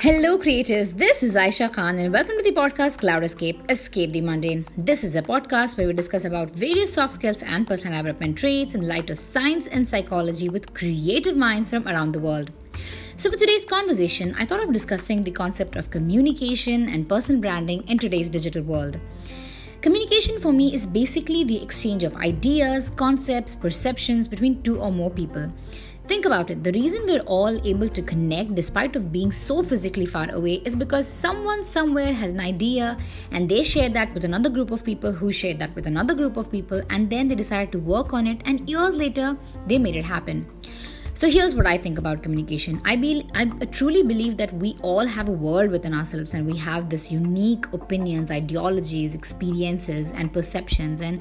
Hello, creators. This is Aisha Khan, and welcome to the podcast Cloud Escape Escape the Mundane. This is a podcast where we discuss about various soft skills and personal development traits in light of science and psychology with creative minds from around the world. So, for today's conversation, I thought of discussing the concept of communication and personal branding in today's digital world. Communication for me is basically the exchange of ideas, concepts, perceptions between two or more people. Think about it. The reason we're all able to connect despite of being so physically far away is because someone somewhere has an idea and they share that with another group of people who shared that with another group of people and then they decided to work on it and years later they made it happen. So here's what I think about communication. I be I truly believe that we all have a world within ourselves and we have this unique opinions, ideologies, experiences and perceptions and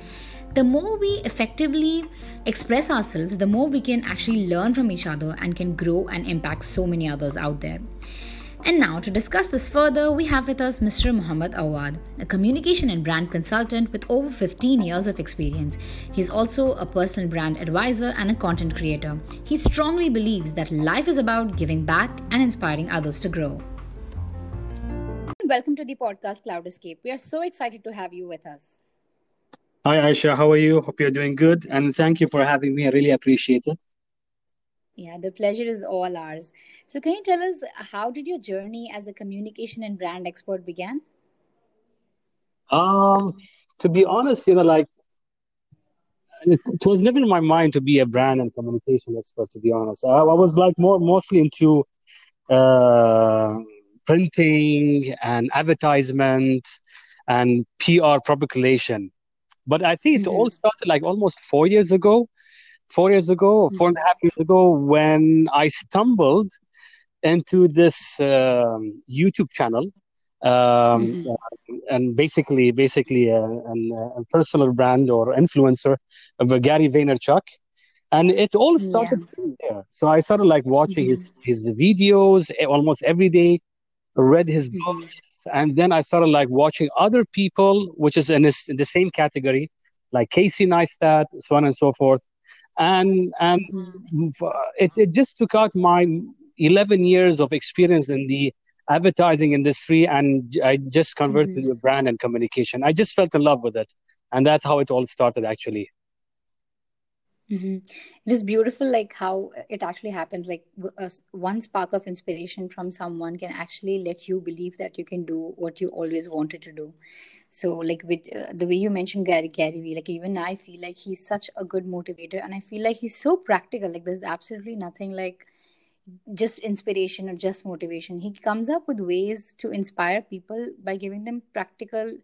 the more we effectively express ourselves, the more we can actually learn from each other and can grow and impact so many others out there. And now, to discuss this further, we have with us Mr. Muhammad Awad, a communication and brand consultant with over 15 years of experience. He's also a personal brand advisor and a content creator. He strongly believes that life is about giving back and inspiring others to grow. Welcome to the podcast Cloud Escape. We are so excited to have you with us. Hi, Aisha. How are you? Hope you're doing good. And thank you for having me. I really appreciate it. Yeah, the pleasure is all ours. So, can you tell us how did your journey as a communication and brand expert began? Um, to be honest, you know, like it, it was never in my mind to be a brand and communication expert. To be honest, I, I was like more mostly into uh, printing and advertisement and PR propagation. But I think it mm-hmm. all started like almost four years ago, four years ago, four and a half years ago, when I stumbled into this um, YouTube channel. Um, mm-hmm. uh, and basically, basically a, a, personal brand or influencer of Gary Vaynerchuk, and it all started yeah. there. So I started like watching mm-hmm. his his videos almost every day, read his mm-hmm. books, and then I started like watching other people, which is in, this, in the same category, like Casey Neistat, so on and so forth. And and mm-hmm. it, it just took out my 11 years of experience in the advertising industry, and I just converted mm-hmm. to brand and communication. I just felt in love with it, and that's how it all started, actually. Mm-hmm. It is beautiful, like how it actually happens. Like a, one spark of inspiration from someone can actually let you believe that you can do what you always wanted to do. So, like with uh, the way you mentioned Gary Gary Vee, like even I feel like he's such a good motivator, and I feel like he's so practical. Like there's absolutely nothing like just inspiration or just motivation. He comes up with ways to inspire people by giving them practical,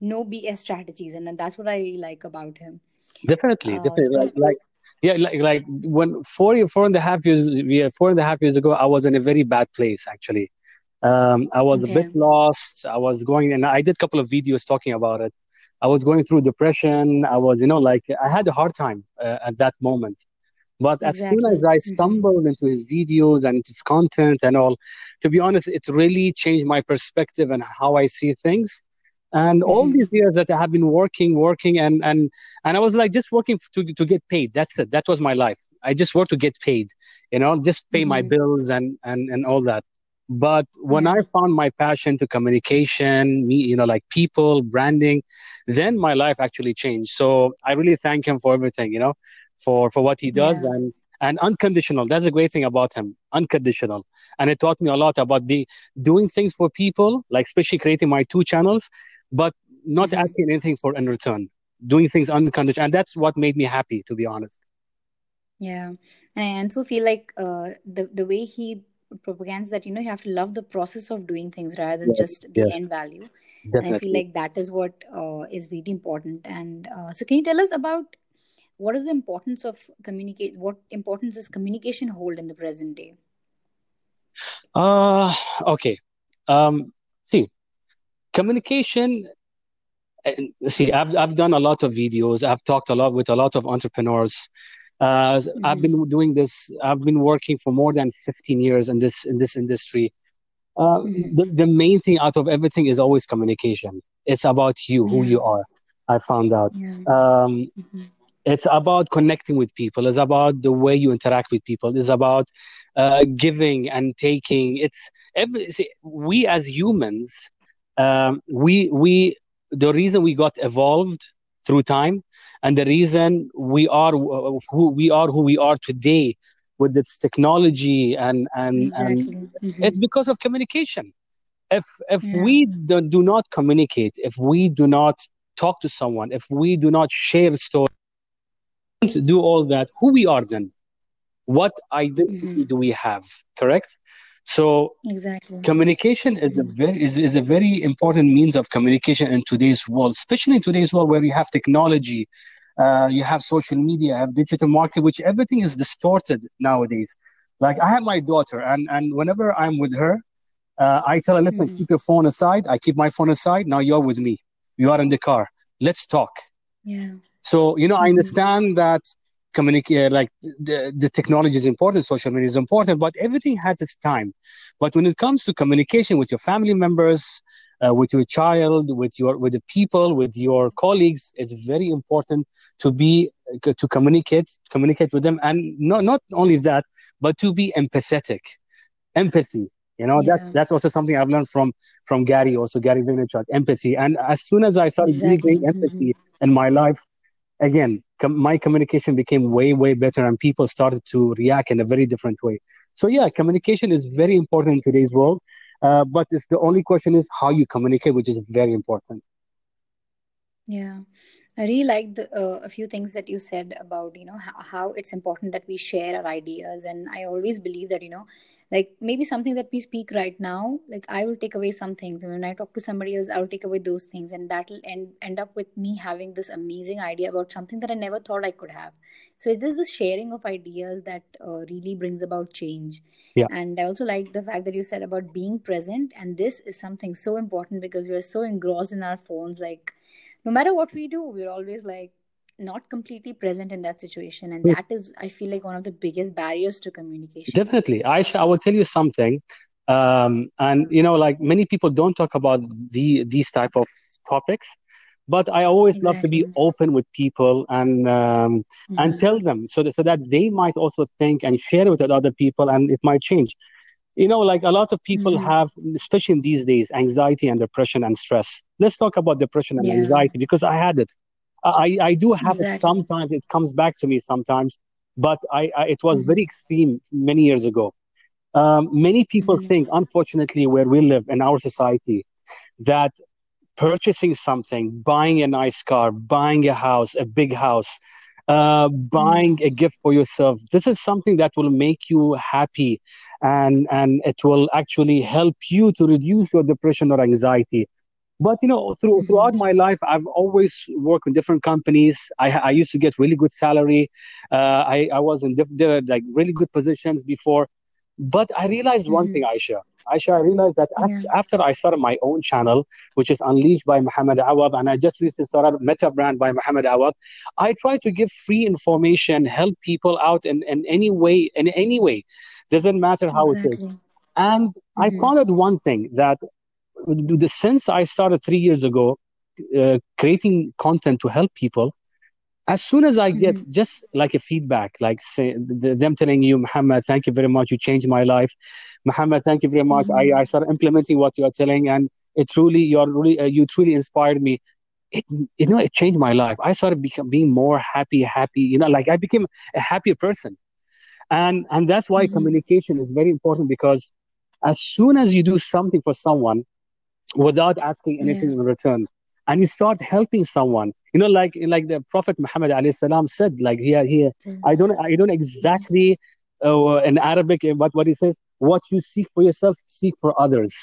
no BS strategies, and that's what I really like about him definitely uh, definitely like, like yeah like, like when four four and a half years yeah, four and a half years ago i was in a very bad place actually um, i was okay. a bit lost i was going and i did a couple of videos talking about it i was going through depression i was you know like i had a hard time uh, at that moment but exactly. as soon as i mm-hmm. stumbled into his videos and his content and all to be honest it really changed my perspective and how i see things and all mm-hmm. these years that i have been working working and and and i was like just working to to get paid that's it that was my life i just worked to get paid you know just pay mm-hmm. my bills and and and all that but when i found my passion to communication me you know like people branding then my life actually changed. So i really thank him for everything you know for for what he does yeah. and and unconditional. That's a great thing about him unconditional. And it taught me a lot about be doing things for people like especially creating my two channels but not mm-hmm. asking anything for in return, doing things unconditional, and that's what made me happy, to be honest. Yeah, and I also feel like uh, the the way he propagates that you know you have to love the process of doing things rather than yes, just the yes. end value. Definitely. And I feel like that is what uh, is really important. And uh, so, can you tell us about what is the importance of communicate? What importance does communication hold in the present day? Uh okay. Um, see, communication see I've, I've done a lot of videos i've talked a lot with a lot of entrepreneurs uh, mm-hmm. i've been doing this i've been working for more than 15 years in this in this industry uh, mm-hmm. the, the main thing out of everything is always communication it's about you who you are i found out yeah. um, mm-hmm. it's about connecting with people it's about the way you interact with people it's about uh, giving and taking it's every see, we as humans um, we we the reason we got evolved through time and the reason we are who we are who we are today with its technology and and, exactly. and mm-hmm. it's because of communication if if yeah. we do, do not communicate if we do not talk to someone if we do not share stories do all that who we are then what identity mm-hmm. do we have correct so exactly communication is a very is, is a very important means of communication in today's world especially in today's world where you have technology uh, you have social media, you have digital market, which everything is distorted nowadays. Like I have my daughter, and and whenever I'm with her, uh, I tell her, listen, mm-hmm. keep your phone aside. I keep my phone aside. Now you're with me. You are in the car. Let's talk. Yeah. So you know, mm-hmm. I understand that communicate like the, the technology is important social media is important but everything has its time but when it comes to communication with your family members uh, with your child with your with the people with your colleagues it's very important to be uh, to communicate communicate with them and not not only that but to be empathetic empathy you know yeah. that's that's also something i've learned from from gary also gary vaynerchuk empathy and as soon as i started exactly. using empathy mm-hmm. in my life again com- my communication became way way better and people started to react in a very different way. So yeah communication is very important in today's world. Uh, but it's the only question is how you communicate which is very important. Yeah. I really liked uh, a few things that you said about you know how it's important that we share our ideas, and I always believe that you know, like maybe something that we speak right now, like I will take away some things, and when I talk to somebody else, I will take away those things, and that'll end end up with me having this amazing idea about something that I never thought I could have. So it is the sharing of ideas that uh, really brings about change. Yeah. And I also like the fact that you said about being present, and this is something so important because we are so engrossed in our phones, like no matter what we do we're always like not completely present in that situation and that is i feel like one of the biggest barriers to communication definitely aisha i will tell you something um, and you know like many people don't talk about the these type of topics but i always exactly. love to be open with people and um, mm-hmm. and tell them so that, so that they might also think and share with other people and it might change you know like a lot of people mm-hmm. have especially in these days anxiety and depression and stress let's talk about depression and yeah. anxiety because i had it i i do have exactly. it sometimes it comes back to me sometimes but i, I it was mm-hmm. very extreme many years ago um, many people mm-hmm. think unfortunately where we live in our society that purchasing something buying a nice car buying a house a big house uh, buying a gift for yourself. This is something that will make you happy and, and it will actually help you to reduce your depression or anxiety. But you know, through, mm-hmm. throughout my life, I've always worked in different companies. I, I used to get really good salary. Uh, I, I was in diff- like really good positions before. But I realized mm-hmm. one thing, Aisha. Aisha, I realized that yeah. after I started my own channel, which is Unleashed by Muhammad Awad, and I just recently started Meta Brand by Muhammad Awad, I try to give free information, help people out in, in any way, in any way. Doesn't matter how exactly. it is. And mm-hmm. I found out one thing that since I started three years ago, uh, creating content to help people, as soon as I get mm-hmm. just like a feedback, like say, them telling you, Muhammad, thank you very much, you changed my life. Muhammad, thank you very much. Mm-hmm. I, I started implementing what you are telling, and it truly, you're really, uh, you truly inspired me. It, you know, it changed my life. I started become, being more happy, happy. You know, like I became a happier person, and and that's why mm-hmm. communication is very important because as soon as you do something for someone without asking anything yeah. in return, and you start helping someone you know like like the prophet muhammad alayhi salam said like here here i don't i don't exactly uh, in arabic but what he says what you seek for yourself seek for others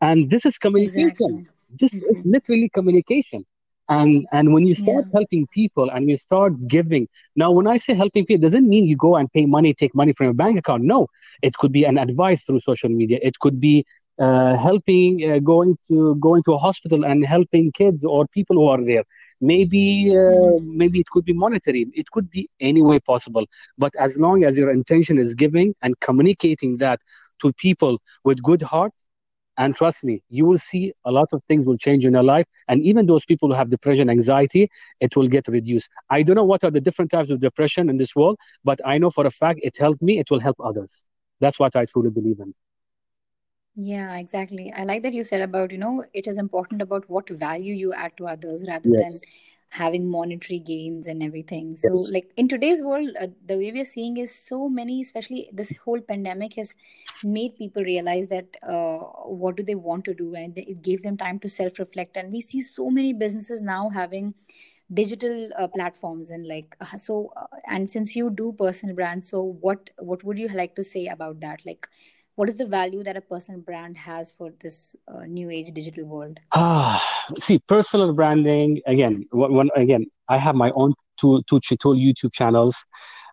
and this is communication exactly. this mm-hmm. is literally communication and and when you start yeah. helping people and you start giving now when i say helping people doesn't mean you go and pay money take money from your bank account no it could be an advice through social media it could be uh, helping uh, going to going to a hospital and helping kids or people who are there maybe uh, maybe it could be monetary it could be any way possible but as long as your intention is giving and communicating that to people with good heart and trust me, you will see a lot of things will change in your life. And even those people who have depression, anxiety, it will get reduced. I don't know what are the different types of depression in this world, but I know for a fact it helped me, it will help others. That's what I truly believe in. Yeah, exactly. I like that you said about, you know, it is important about what value you add to others rather than having monetary gains and everything. So, Yes. like in today's world, uh, the way we are seeing is so many, especially this whole pandemic has made people realize that uh, what do they want to do, and it gave them time to self-reflect. And we see so many businesses now having digital uh, platforms and like uh, so. Uh, and since you do personal brands, so what what would you like to say about that? Like, what is the value that a personal brand has for this uh, new age digital world? Ah, see, personal branding again. one, again, I have my own two two, two YouTube channels.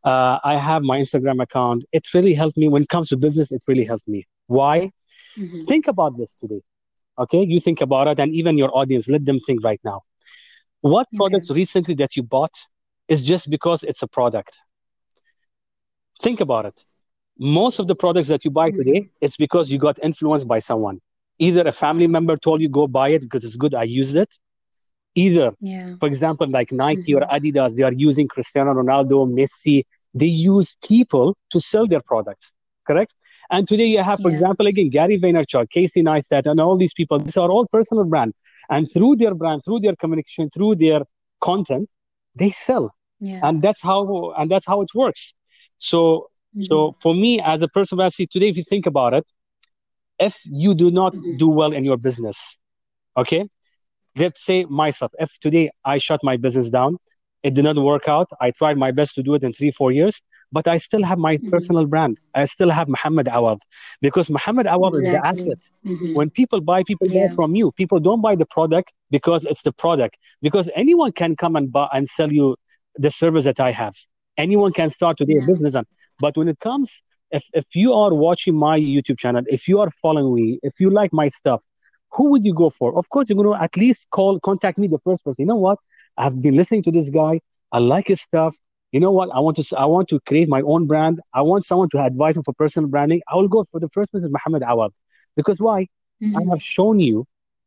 Uh, I have my Instagram account. It really helped me when it comes to business. It really helped me. Why? Mm-hmm. Think about this today. Okay, you think about it, and even your audience, let them think right now. What Okay. products recently that you bought is just because it's a product? Think about it. Most of the products that you buy Mm-hmm. today, it's because you got influenced by someone. Either a family member told you go buy it because it's good, I used it. Either, Yeah. for example, like Nike or Mhm. Adidas, they are using Cristiano Ronaldo, Messi. They use people to sell their products, correct? And today you have, for Yeah. example, again, Gary Vaynerchuk, Casey Neistat, and all these people. These are all personal brand. And through their brand, through their communication, through their content, they sell. Yeah. And that's how and that's how it works. So So for me, as a person, I see today, if you think about it, if you do not Mhm. do well in your business, okay, let's say myself, if today I shut my business down, it did not work out. I tried my best to do it in three, four years, but I still have my Mhm. personal brand. I still have Muhammad Awad because Muhammad Awad is the Exactly. asset. Mhm. When people buy, people buy from you. People don't buy the product because it's the product. Because anyone can come and buy and sell you the service that I have. Anyone can start today a business. on- But when it comes, if if you are watching my YouTube channel, if you are following me, if you like my stuff, who would you go for? Of course, you're going to at least call, contact me the first person. You know what? I've been listening to this guy. I like his stuff. You know what? I want to I want to create my own brand. I want someone to advise me for personal branding. I will go for the first person, Muhammad Awad. Because why? I Mhm. have shown you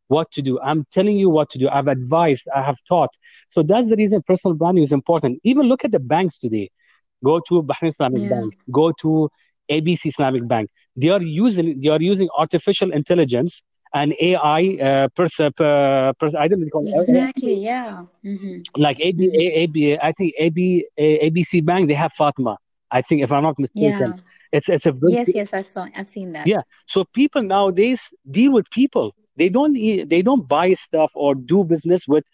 what to do. I'm telling you what to do. I've advised. I have taught. So that's the reason personal branding is important. Even look at the banks today. Go to Bahrain Islamic Yeah. Bank. Go to ABC Islamic Bank. They are using they are using artificial intelligence and AI. Uh, pers- uh, pers- I don't know what they call. Exactly. Yeah. Mhm. like AB. AB, I think AB, ABC Bank. They have Fatma. I think if I'm not mistaken, Yeah. it's it's a Yes. Yes. I've saw. I've seen that. yeah. So people nowadays deal with people. They don't they don't buy stuff or do business with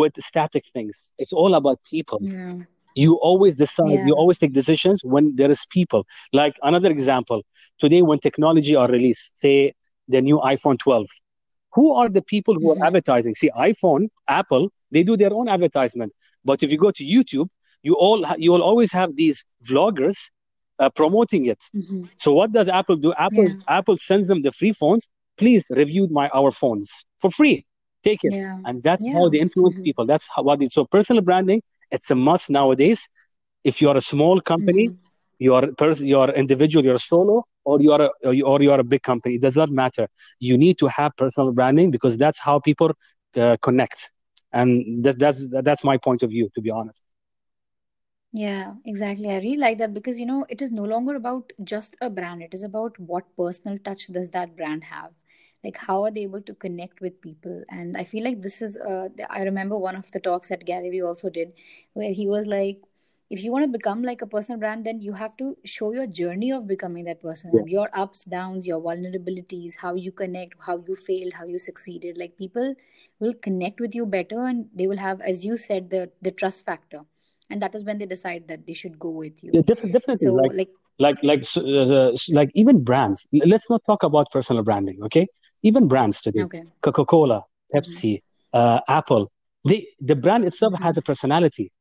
with static things. It's all about people. Yeah. You always decide. Yeah. You always take decisions when there is people. Like another example, today when technology are released, say the new iPhone 12, who are the people who are advertising? See, iPhone, Apple, they do their own advertisement. But if you go to YouTube, you all you will always have these vloggers uh, promoting it. Mhm. So what does Apple do? Apple Yeah. Apple sends them the free phones. Please review my our phones for free. Take it, Yeah. and that's how they influence Mhm. people. That's how what. They, so personal branding, it's a must nowadays. If you are a small company, Mhm. you are pers- you are individual, you're solo, or you are a, or you- or you are a big company. It does not matter. You need to have personal branding because that's how people uh, connect, and that's that's that's my point of view. To be honest. Yeah, exactly. I really like that because, you know, it is no longer about just a brand. It is about what personal touch does that brand have. Like, how are they able to connect with people? And I feel like this is, uh, I remember one of the talks that Gary Vee also did, where he was like, if you want to become like a personal brand, then you have to show your journey of becoming that person, your ups, downs, your vulnerabilities, how you connect, how you failed, how you succeeded. Like, people will connect with you better and they will have, as you said, the, the trust factor and that is when they decide that they should go with you Yeah, different, definitely. so Like like like like uh, like even brands. Let's not talk about personal branding, okay? Even brands today, okay Coca-Cola, Mhm. Pepsi, uh, Apple. They the brand itself Mhm. has a personality.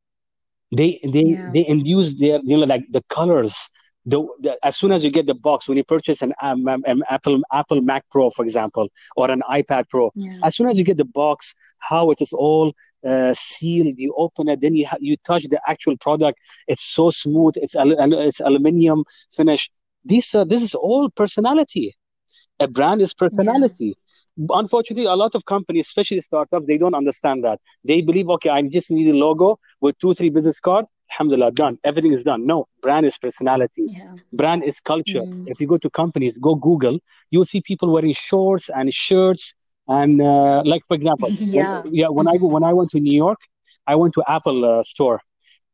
They they Yeah. they induce their you know like the colors. The, the as soon as you get the box when you purchase an, um, um, um, Apple Apple Mac Pro, for example, or an iPad Pro, yeah as soon as you get the box, how it is all uh, sealed, you open it, then you ha- you touch the actual product. It's so smooth. It's al- it's aluminium finish. This uh, this is all personality. A brand is personality. Yeah. Unfortunately, a lot of companies, especially startups, they don't understand that. They believe, okay, I just need a logo with two, three business cards. Alhamdulillah, done. Everything is done. No, brand is personality. Yeah. Brand is culture. Mm. If you go to companies, go Google, you'll see people wearing shorts and shirts. And uh, like, for example, yeah, when, yeah, when I when I went to New York, I went to Apple uh, store.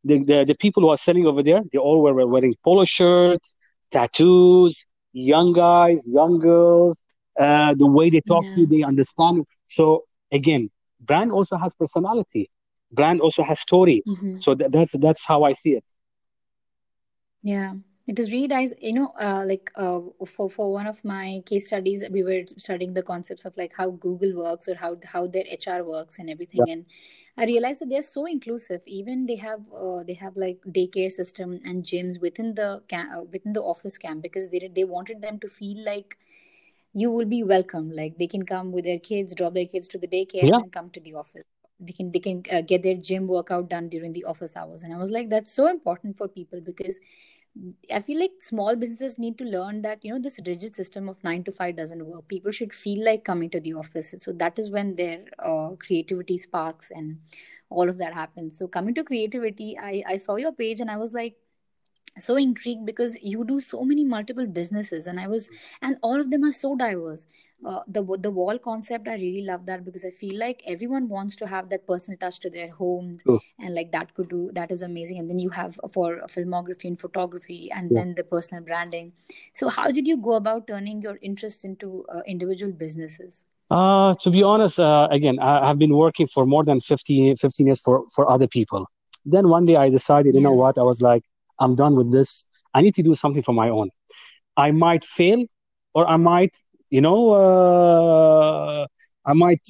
The, the the people who are selling over there, they all were wearing polo shirts, tattoos, young guys, young girls, uh, the way they talk yeah. to you, they understand. So again, brand also has personality. Brand also has story. Mm-hmm. So that, that's that's how I see it. Yeah, it is really nice. You know, uh, like uh, for for one of my case studies, we were studying the concepts of like how Google works or how how their HR works and everything, yeah. and I realized that they're so inclusive. Even they have uh, they have like daycare system and gyms within the camp, uh, within the office camp because they they wanted them to feel like you will be welcome. Like they can come with their kids, drop their kids to the daycare, yeah. and come to the office. They can they can uh, get their gym workout done during the office hours. And I was like, that's so important for people because I feel like small businesses need to learn that you know this rigid system of nine to five doesn't work. People should feel like coming to the office, so that is when their uh, creativity sparks and all of that happens. So coming to creativity, I I saw your page and I was like, so intrigued because you do so many multiple businesses and i was and all of them are so diverse uh, the the wall concept i really love that because i feel like everyone wants to have that personal touch to their home and like that could do that is amazing and then you have for filmography and photography and yeah. then the personal branding so how did you go about turning your interest into uh, individual businesses uh, to be honest, uh, again, I, have been working for more than 15, 15 years for, for other people. Then one day I decided, yeah. you know what? I was like, I'm done with this. I need to do something for my own. I might fail, or I might, you know, uh, I might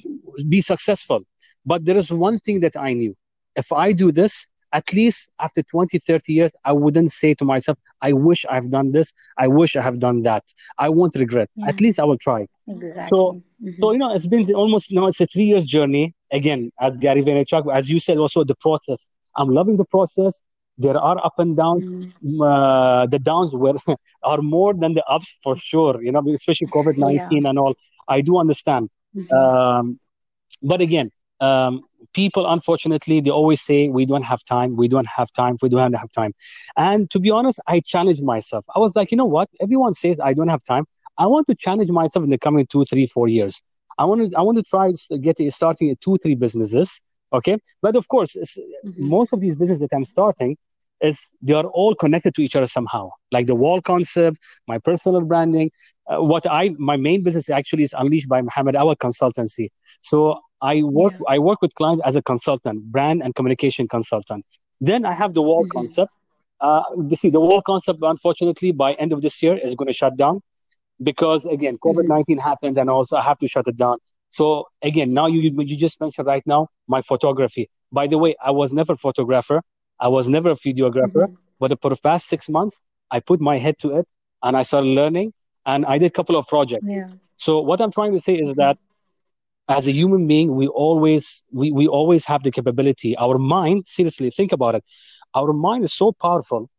be successful. But there is one thing that I knew: if I do this, at least after 20, 30 years, I wouldn't say to myself, I wish I've done this. I wish I have done that. I won't regret. Yeah. At least I will try. Exactly. So, mm-hmm. so you know, it's been almost now it's a three years journey. Again, as Gary Vaynerchuk, as you said, also the process. I'm loving the process there are up and downs mm. uh, the downs were are more than the ups for sure you know especially covid-19 yeah. and all. I do understand. Mm-hmm. um, but again um, people unfortunately they always say we don't have time we don't have time we don't have time. And to be honest i challenged myself. I was like you know what? Everyone says i don't have time i want to challenge myself in the coming two three four years. I want to i want to try get starting two three businesses okay but of course mm-hmm. most of these businesses that i'm starting is they are all connected to each other somehow like the wall concept my personal branding uh, what i my main business actually is unleashed by Muhammad Awad consultancy so i work yeah. i work with clients as a consultant brand and communication consultant then i have the wall mm-hmm. concept uh, you see the wall concept unfortunately by end of this year is going to shut down because again covid-19 mm-hmm. happened and also i have to shut it down so again, now you you just mentioned right now my photography. By the way, I was never a photographer. I was never a videographer. Mm-hmm. But for the past six months, I put my head to it and I started learning and I did a couple of projects. Yeah. So what I'm trying to say is that as a human being, we always we, we always have the capability. Our mind, seriously, think about it. Our mind is so powerful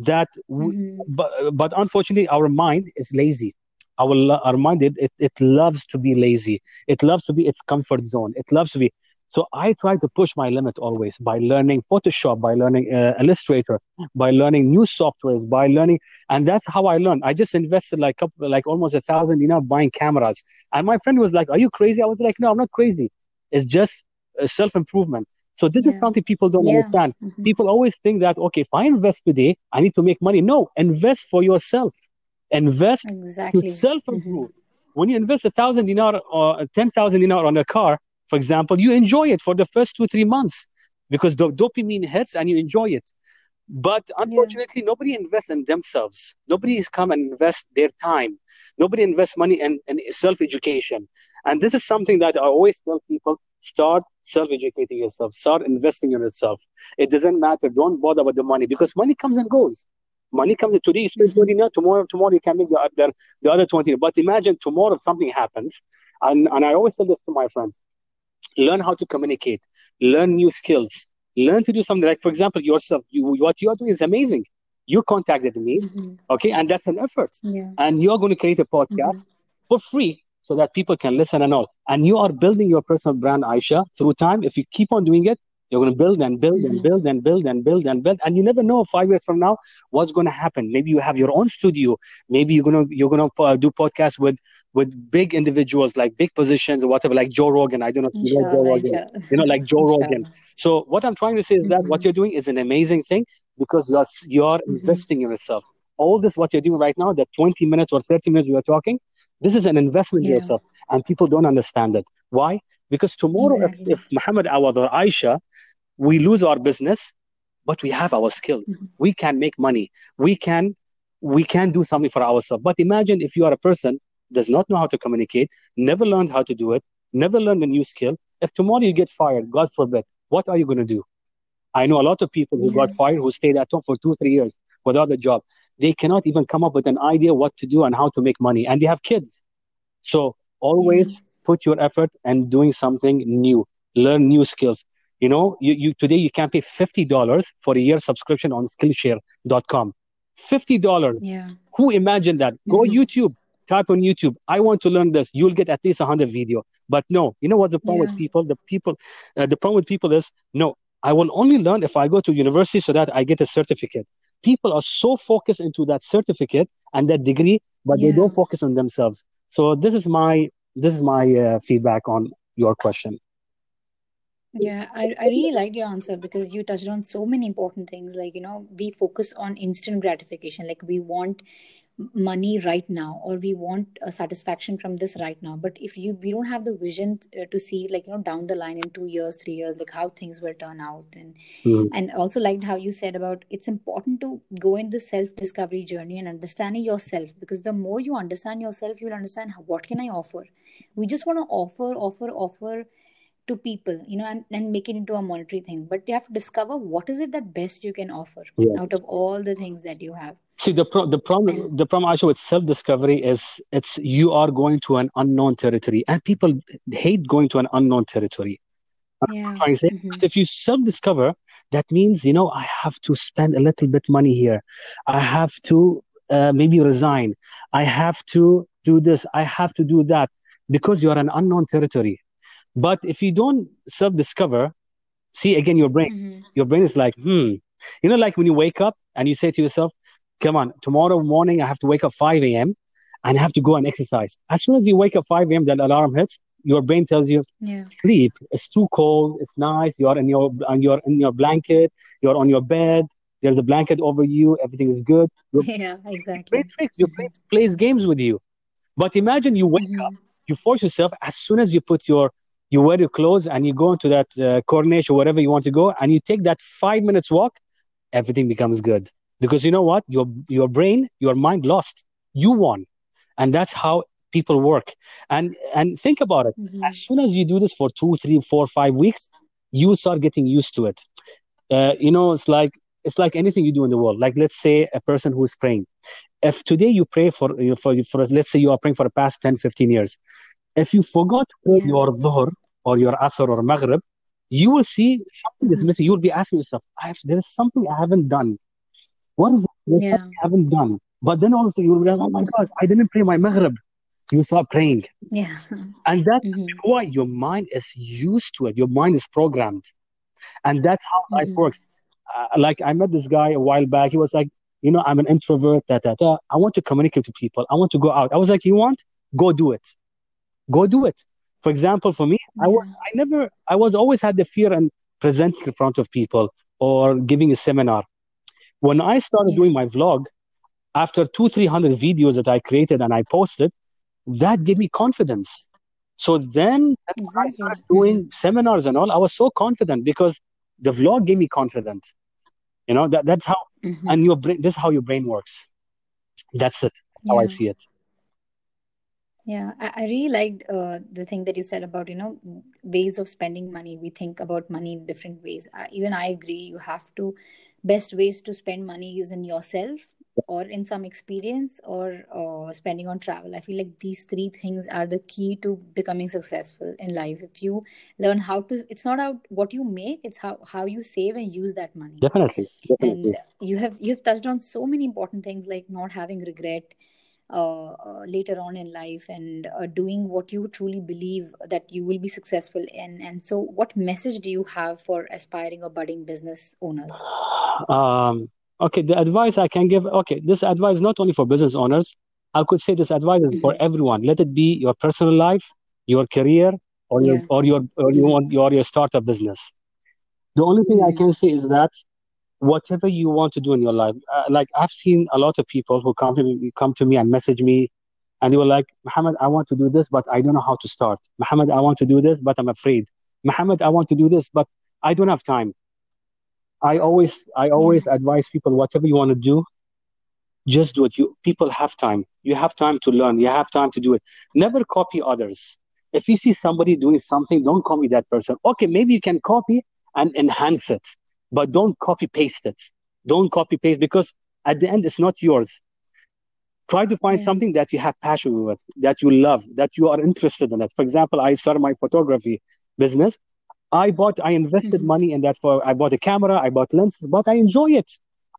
that we, mm-hmm. but but unfortunately our mind is lazy our our mind it, it, it loves to be lazy. It loves to be its comfort zone. It loves to be so i try to push my limit always by learning photoshop by learning uh, illustrator by learning new softwares by learning and that's how i learned i just invested like couple, like almost a thousand you know buying cameras. And my friend was like are you crazy? I was like no i'm not crazy. It's just uh, self improvement so this yeah. is something people don't yeah. understand. Mm-hmm. people always think that okay if i invest today i need to make money. No invest for yourself invest exactly. to self improve. Mm-hmm. When you invest a thousand dinar or ten thousand dinar on a car, for example, you enjoy it for the first two three months because the dopamine hits and you enjoy it. But unfortunately, yeah. nobody invests in themselves. Nobody come and invest their time. Nobody invests money in, in self education. And this is something that I always tell people: start self educating yourself. Start investing in yourself. It doesn't matter. Don't bother about the money because money comes and goes. Money comes in today, you spend 20 now, tomorrow, tomorrow you can make the other, the other 20. But imagine tomorrow if something happens. And, and I always tell this to my friends learn how to communicate, learn new skills, learn to do something like, for example, yourself. You, what you are doing is amazing. You contacted me, mm-hmm. okay, and that's an effort. Yeah. And you're going to create a podcast. Mm-hmm. for free so that people can listen and all. And you are building your personal brand, Aisha, through time. If you keep on doing it, you're going to build and build and build and build and build and build, and you never know five years from now what's going to happen. Maybe you have your own studio. Maybe you're going to you're going to uh, do podcasts with with big individuals like big positions or whatever, like Joe Rogan. I don't know if you know Joe Rogan. You know, like Joe Rogan. So what I'm trying to say is that what you're doing is an amazing thing because you're you're investing in yourself. All this what you're doing right now, the 20 minutes or 30 minutes we are talking, this is an investment in yourself, and people don't understand it. Why? Because tomorrow, exactly. if, if Muhammad Awad or Aisha, we lose our business, but we have our skills. Mm-hmm. We can make money. We can we can do something for ourselves. But imagine if you are a person does not know how to communicate, never learned how to do it, never learned a new skill. If tomorrow you get fired, God forbid, what are you going to do? I know a lot of people who yeah. got fired who stayed at home for two, three years without a job. They cannot even come up with an idea what to do and how to make money. And they have kids. So always put your effort and doing something new, learn new skills. You know, you, you today you can pay fifty dollars for a year subscription on Skillshare.com. Fifty dollars. Yeah. Who imagined that? Go mm-hmm. YouTube. Type on YouTube. I want to learn this. You'll get at least hundred video. But no, you know what the problem yeah. with people? The people, uh, the problem with people is no. I will only learn if I go to university so that I get a certificate. People are so focused into that certificate and that degree, but yeah. they don't focus on themselves. So this is my this is my uh, feedback on your question. Yeah, I, I really liked your answer because you touched on so many important things. Like, you know, we focus on instant gratification. Like, we want money right now or we want a satisfaction from this right now. But if you we don't have the vision uh, to see like you know down the line in 2 years 3 years like how things will turn out. And mm. and also liked how you said about it's important to go in the self discovery journey and understanding yourself because the more you understand yourself you'll understand what can i offer? We just want to offer offer offer to people you know and, and make it into a monetary thing but you have to discover what is it that best you can offer yes. out of all the things that you have See the pro- the problem the problem Aisha with self discovery is it's you are going to an unknown territory and people hate going to an unknown territory. Yeah. I'm say, mm-hmm. if you self discover, that means you know I have to spend a little bit money here, I have to uh, maybe resign, I have to do this, I have to do that because you are an unknown territory. But if you don't self discover, see again your brain, mm-hmm. your brain is like hmm, you know like when you wake up and you say to yourself come on, tomorrow morning I have to wake up 5 a.m. and I have to go and exercise. As soon as you wake up 5 a.m., that alarm hits, your brain tells you, yeah. sleep. It's too cold. It's nice. You're in your and you're in your blanket. You're on your bed. There's a blanket over you. Everything is good. Your, yeah, exactly. Brain tricks. Your brain plays games with you. But imagine you wake mm-hmm. up, you force yourself as soon as you put your you wear your clothes and you go into that uh, Corniche or wherever you want to go, and you take that five minutes walk, everything becomes good. Because you know what? Your your brain your mind lost. You won. And that's how people work. And and think about it. Mm-hmm. as soon as you do this for two three four five weeks you start getting used to it. Uh, you know it's like it's like anything you do in the world. Like let's say a person who is praying. If today you pray for for, for let's say you are praying for the past 10 15 years if you forgot yeah. your dhuhr or your asr or maghrib you will see something is missing you'll be asking yourself there is something i haven't done what is it yeah. I haven't done? But then also you'll be like, oh my God, I didn't pray my Maghrib. You start praying. Yeah. And that's mm-hmm. why your mind is used to it. Your mind is programmed. And that's how mm-hmm. life works. Uh, like I met this guy a while back. He was like, you know, I'm an introvert. Da, da, da. I want to communicate to people. I want to go out. I was like, you want? Go do it. Go do it. For example, for me. I was, I never, I was always had the fear and presenting in front of people or giving a seminar. When I started doing my vlog, after two, 300 videos that I created and I posted, that gave me confidence. So then. I started doing seminars and all, I was so confident because the vlog gave me confidence. You know, that, that's how, mm-hmm. and your brain, this is how your brain works. That's it, how yeah. I see it. Yeah, I, I really liked uh, the thing that you said about, you know, ways of spending money. We think about money in different ways. Even I agree, you have to best ways to spend money is in yourself or in some experience or uh, spending on travel i feel like these three things are the key to becoming successful in life if you learn how to it's not out what you make it's how how you save and use that money definitely, definitely. and you have you have touched on so many important things like not having regret uh, uh, later on in life and uh, doing what you truly believe that you will be successful in and so what message do you have for aspiring or budding business owners um, okay the advice i can give okay this advice is not only for business owners i could say this advice is for mm-hmm. everyone let it be your personal life your career or your Yeah. or your or you want your your startup business the only thing i Mhm. can say is that whatever you want to do in your life uh, like i've seen a lot of people who come to me come to me and message me and they were like Muhammad I want to do this but I don't know how to start. Muhammad I want to do this but I'm afraid. Muhammad I want to do this but I don't have time. I always I always advise people whatever you want to do just do it. You people have time. You have time to learn. You have time to do it. Never copy others. If you see somebody doing something don't copy that person. Okay maybe you can copy and enhance it but don't copy paste it. Don't copy paste because at the end it's not yours. Try to find Yeah. something that you have passion with that you love that you are interested in it. For example i started my photography business. I bought i invested Mhm. money in that for i bought a camera i bought lenses but i enjoy it.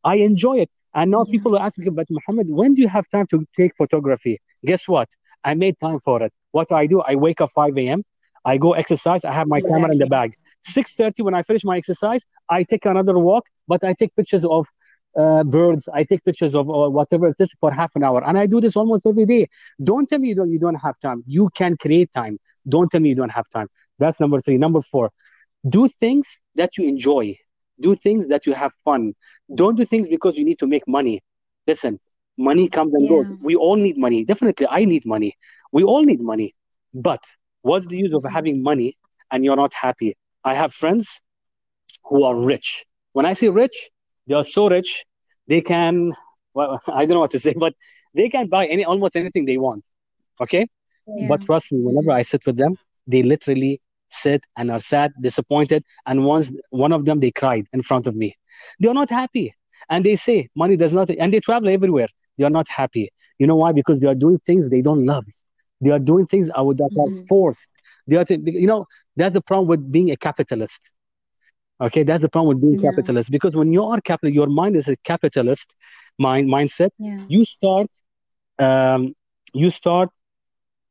I enjoy it. And now Yeah. people are asking but muhammad when do you have time to take photography? Guess what? I made time for it. What do i do? I wake up 5 a.m i go exercise i have my camera in the bag 6.30 when i finish my exercise i take another walk but i take pictures of uh, birds. I take pictures of or whatever it is for half an hour. And i do this almost every day. Don't tell me you don't, you don't have time. You can create time. Don't tell me you don't have time. That's number three. Number four do things that you enjoy. Do things that you have fun. Don't do things because you need to make money. Listen money comes and goes. We all need money. Definitely i need money. We all need money. But what's the use of having money and you're not happy i have friends who are rich when i say rich they are so rich they can well i don't know what to say but they can buy any almost anything they want okay Yeah. but trust me, whenever I sit with them, they literally sit and are sad, disappointed. And once one of them, they cried in front of me. They are not happy. And they say money does not, and they travel everywhere. They are not happy. You know why? Because they are doing things they don't love. They are doing things I would that are Mhm. forced. They are, th- you know, that's the problem with being a capitalist. Okay, that's the problem with being Yeah. capitalist. Because when you are capital, your mind is a capitalist mind mindset. Yeah. You start, um, you start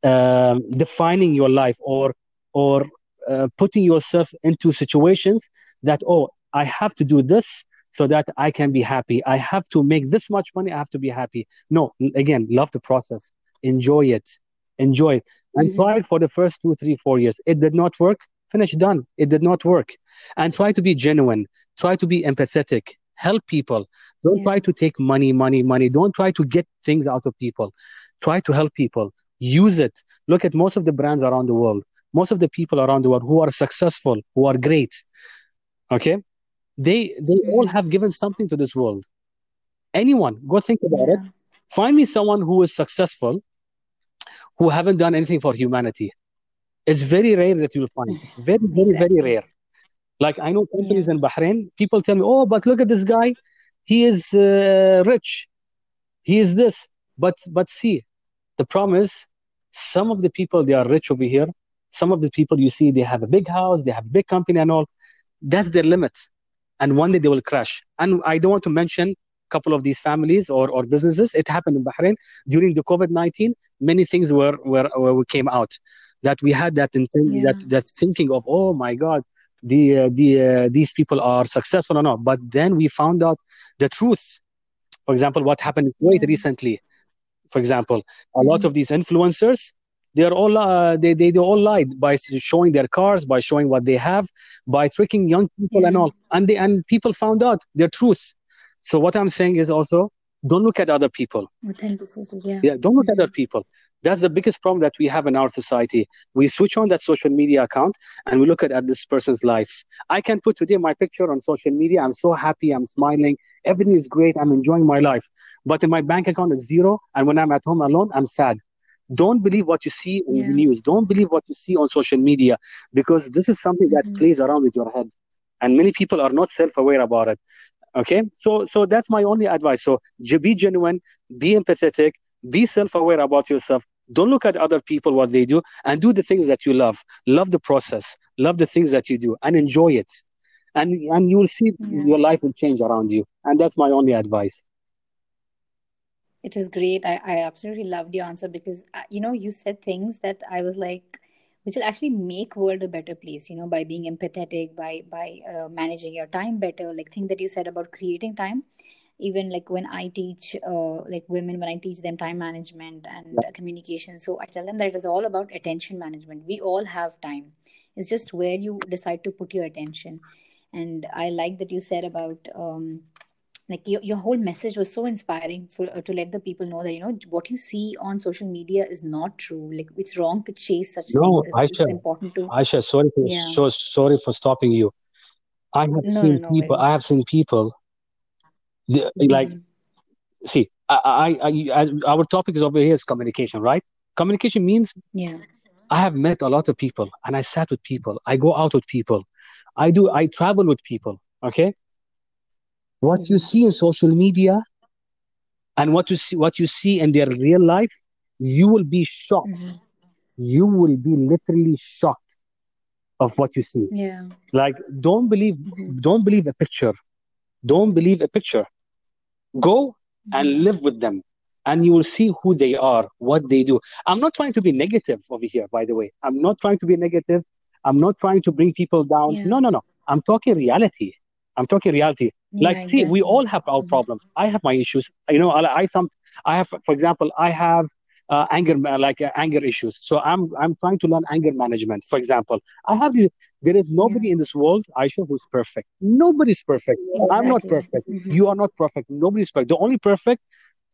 um, defining your life or or uh, putting yourself into situations that oh i have to do this so that i can be happy i have to make this much money i have to be happy no again love the process enjoy it enjoy. It and Mhm. try it for the first two three four years. It did not work. Finish done. It did not work. And try to be genuine. Try to be empathetic. Help people. Don't Yeah. try to take money money money. Don't try to get things out of people. Try to help people. Use it. Look at most of the brands around the world. Most of the people around the world who are successful who are great. Okay? They they all Mhm. have given something to this world. Anyone go think about it. Find me someone who is successful who haven't done anything for humanity. It's very rare that you'll find very very very rare. Like i know companies Yeah. in bahrain people tell me oh but look at this guy. He is uh, rich. He is this. But but see the problem is some of the people they are rich over here. Some of the people you see they have a big house they have a big company and all. That's their limit and one day they will crash. And i don't want to mention couple of these families or, or businesses. It happened in bahrain. During the covid-19 many things were were, were came out. That we had that intent Yeah. that that thinking of oh my god the uh, the uh, these people are successful or not. But then we found out the truth. For example what happened in kuwait Yeah. recently for example. A lot Mhm. of these influencers they are all uh, they, they they all lied by showing their cars by showing what they have by tricking young people and all. And they and people found out their truth so what i'm saying is also don't look at other people. Authenticity. Yeah. yeah don't look at Mhm. other people. That's the biggest problem that we have in our society. We switch on that social media account and we look at, at this person's life. I can put today my picture on social media. I'm so happy. I'm smiling. Everything is great. I'm enjoying my life. But in my bank account is zero. And when i'm at home alone i'm sad. Don't believe what you see on Yeah. the news. Don't believe what you see on social media because this is something that Mhm. plays around with your head. And many people are not self-aware about it okay? So so that's my only advice. So be genuine be empathetic be self-aware about yourself. Don't look at other people what they do and do the things that you love. Love the process. Love the things that you do and enjoy it. And and you will see Yeah. your life will change around you. And that's my only advice. It is great. I, I absolutely loved your answer because uh, you know you said things that I was like, which will actually make world a better place. You know, by being empathetic, by by uh, managing your time better. Like thing that you said about creating time. Even like when I teach, uh, like women, when I teach them time management and communication, so I tell them that it is all about attention management. We all have time. It's just where you decide to put your attention. And I like that you said about um, like your, your whole message was so inspiring for uh, to let the people know that you know what you see on social media is not true like it's wrong to chase such no, things it's, Aisha, it's important to Aisha, sorry for yeah so sorry for stopping you. I have no seen no people. I have seen people. The, like, see, I, I, I, as our topic is over here is communication, right? Communication means yeah I have met a lot of people, and I sat with people. I go out with people. I do. I travel with people. Okay, what you see in social media and what you see, what you see in their real life, you will be shocked. hmm You will be literally shocked of what you see. yeah Like, don't believe, hmm don't believe a picture. Don't believe a picture. Go and live with them, and you will see who they are, what they do. I'm not trying to be negative over here, by the way. I'm not trying to be negative. I'm not trying to bring people down. yeah No, no, no. I'm talking reality. I'm talking reality. Yeah Like, see, we all have our problems. I have my issues. You know, I, I some, I have, for example, I have uh, anger, like uh, anger issues. So I'm, I'm trying to learn anger management. For example, I have these. There is yeah nobody in this world, Aisha, who's perfect. Nobody's perfect. I'm not exactly perfect. hmm You are not perfect. Nobody's perfect. The only perfect,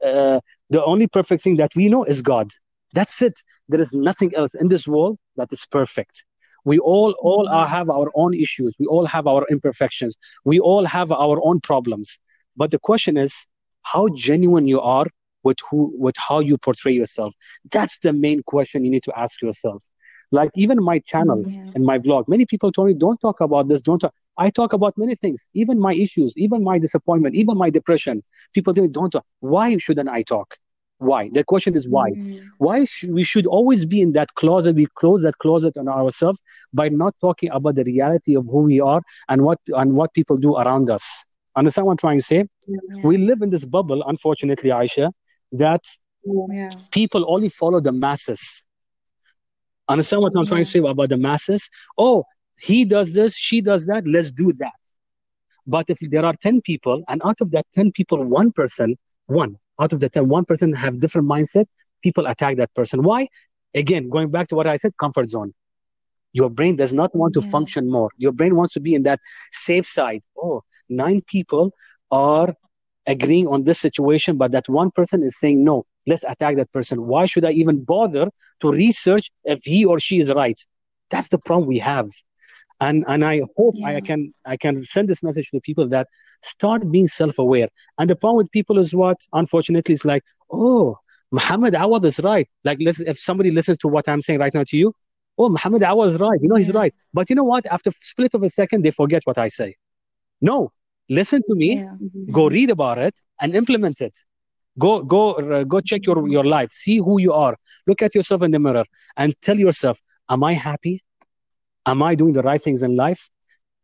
uh, the only perfect thing that we know is God. That's it. There is nothing else in this world that is perfect. We all all are, mm-hmm. have our own issues. We all have our imperfections. We all have our own problems. But the question is how genuine you are with who with how you portray yourself. That's the main question you need to ask yourself. Like even my channel mm, yeah and my blog, many people told me, don't talk about this, don't talk. I talk about many things, even my issues, even my disappointment, even my depression. People tell me, don't talk. Why shouldn't I talk? Why? The question is why. hmm Why should we should always be in that closet? We close that closet on ourselves by not talking about the reality of who we are and what and what people do around us. Understand what I'm trying to say? yeah We live in this bubble, unfortunately, Aisha, that yeah people only follow the masses. Understand what I'm trying to say about the masses? Oh, he does this, she does that, let's do that. But if there are 10 people, and out of that 10 people, one person, one out of the 10, one person have different mindset, people attack that person. Why? Again, going back to what I said, comfort zone. Your brain does not want to yeah function more. Your brain wants to be in that safe side. Oh, nine people are agreeing on this situation, but that one person is saying, no, let's attack that person. Why should I even bother to research if he or she is right? That's the problem we have. And, and I hope I can I can send this message to people that start being self-aware. And the problem with people is what, unfortunately, is like, oh, Muhammad Awad is right. Like, let's, if somebody listens to what I'm saying right now to you, oh, Muhammad Awad is right. You know, he's yeah right. But you know what? After split of a second, they forget what I say. No, listen to me, yeah go read about it, and implement it. Go, go, uh, go check your, your life. See who you are. Look at yourself in the mirror and tell yourself, am I happy? Am I doing the right things in life?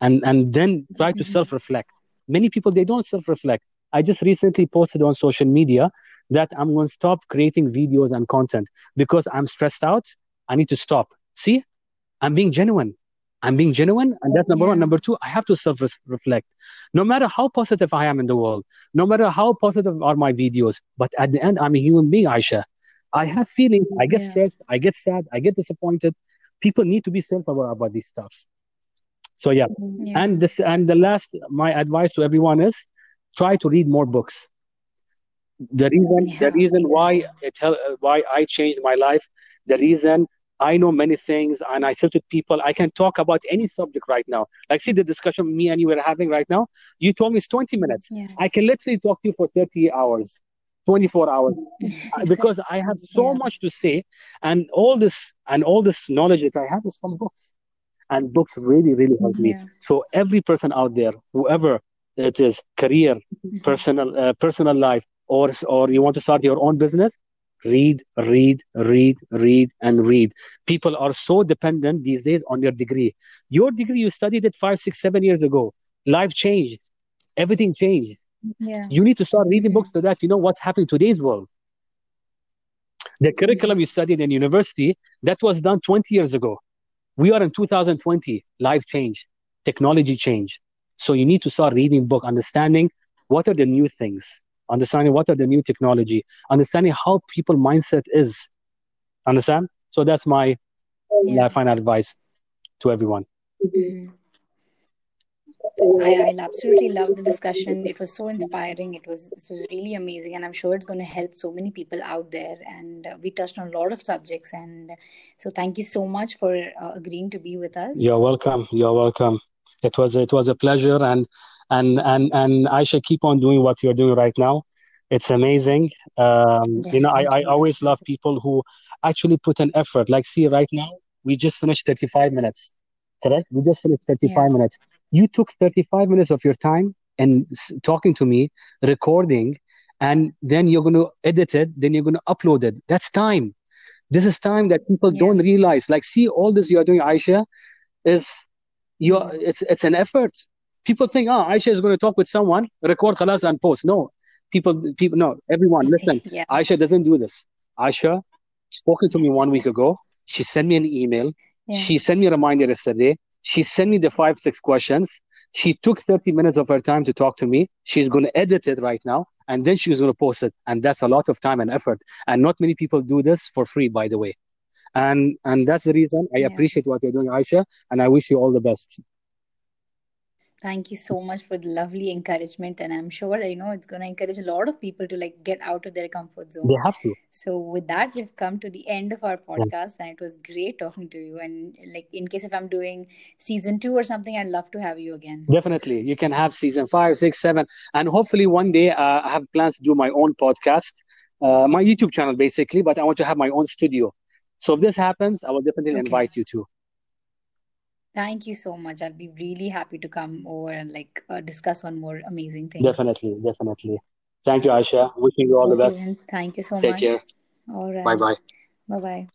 And, and then try to hmm self-reflect. Many people, they don't self-reflect. I just recently posted on social media that I'm going to stop creating videos and content because I'm stressed out. I need to stop. See, I'm being genuine. I'm being genuine. And that's number one. Number two, I have to self reflect. No matter how positive I am in the world, no matter how positive are my videos, but at the end, I'm a human being, Aisha. I have feelings. I get yeah stressed. I get sad. I get disappointed. People need to be self aware about these stuff. So, yeah. yeah And this, and the last, my advice to everyone is try to read more books. The reason, the reason why it why I changed my life, the reason I know many things and I sit with people. I can talk about any subject right now. Like, see the discussion me and you are having right now. You told me it's 20 minutes. yeah I can literally talk to you for 30 hours, 24 hours, because I have so yeah much to say, and all this and all this knowledge that I have is from books, and books really, really help me. yeah So every person out there, whoever it is, career, hmm personal, uh, personal life, or or you want to start your own business, read, read, read, read, and read. People are so dependent these days on their degree. Your degree, you studied it five, six, seven years ago. Life changed. Everything changed. Yeah. You need to start reading books so that you know what's happening in today's world. The curriculum you studied in university, that was done 20 years ago. We are in 2020. Life changed, technology changed. So you need to start reading book, understanding what are the new things, understanding what are the new technology, understanding how people mindset is. Understand? So that's my Yeah. final advice to everyone. Mhm. I, I absolutely loved the discussion. It was so inspiring. It was it was really amazing, and I'm sure it's going to help so many people out there. And uh, we touched on a lot of subjects, and so thank you so much for uh, agreeing to be with us. You're welcome. You're welcome. It was it was a pleasure, and and and and Aisha, keep on doing what you're doing right now. It's amazing. Um, you know, I, I always love people who actually put an effort. Like, see, right now we just finished 35 minutes. Correct? We just finished 35 Yeah. minutes. You took 35 minutes of your time and talking to me, recording, and then you're going to edit it. Then you're going to upload it. That's time. This is time that people Yeah. don't realize. Like, see, all this you're doing, Aisha, is you're Mhm. it's it's an effort. People think, oh, Aisha is going to talk with someone, record khalas and post. No, people, people, no, everyone, listen. yeah. Aisha doesn't do this. Aisha spoken to me one week ago. She sent me an email. Yeah. She sent me a reminder yesterday. She sent me the five, six questions. She took 30 minutes of her time to talk to me. She's going to edit it right now, and then she's going to post it. And that's a lot of time and effort. And not many people do this for free, by the way. And and that's the reason I Yeah. appreciate what you're doing, Aisha, and I wish you all the best. Thank you so much for the lovely encouragement, and I'm sure that you know it's going to encourage a lot of people to like get out of their comfort zone. They have to. So with that, we've come to the end of our podcast, and it was great talking to you. And like in case if I'm doing season two or something, I'd love to have you again. Definitely. You can have season five, six, seven. And hopefully one day uh, I have plans to do my own podcast, uh, my YouTube channel basically, but I want to have my own studio. So if this happens, I will definitely Okay. invite you too. Thank you so much. I'd be really happy to come over and like uh, discuss one more amazing thing. Definitely, definitely. Thank you, Aisha. Wishing you all the best. Thank you so Take much. care. All Bye bye. Bye bye.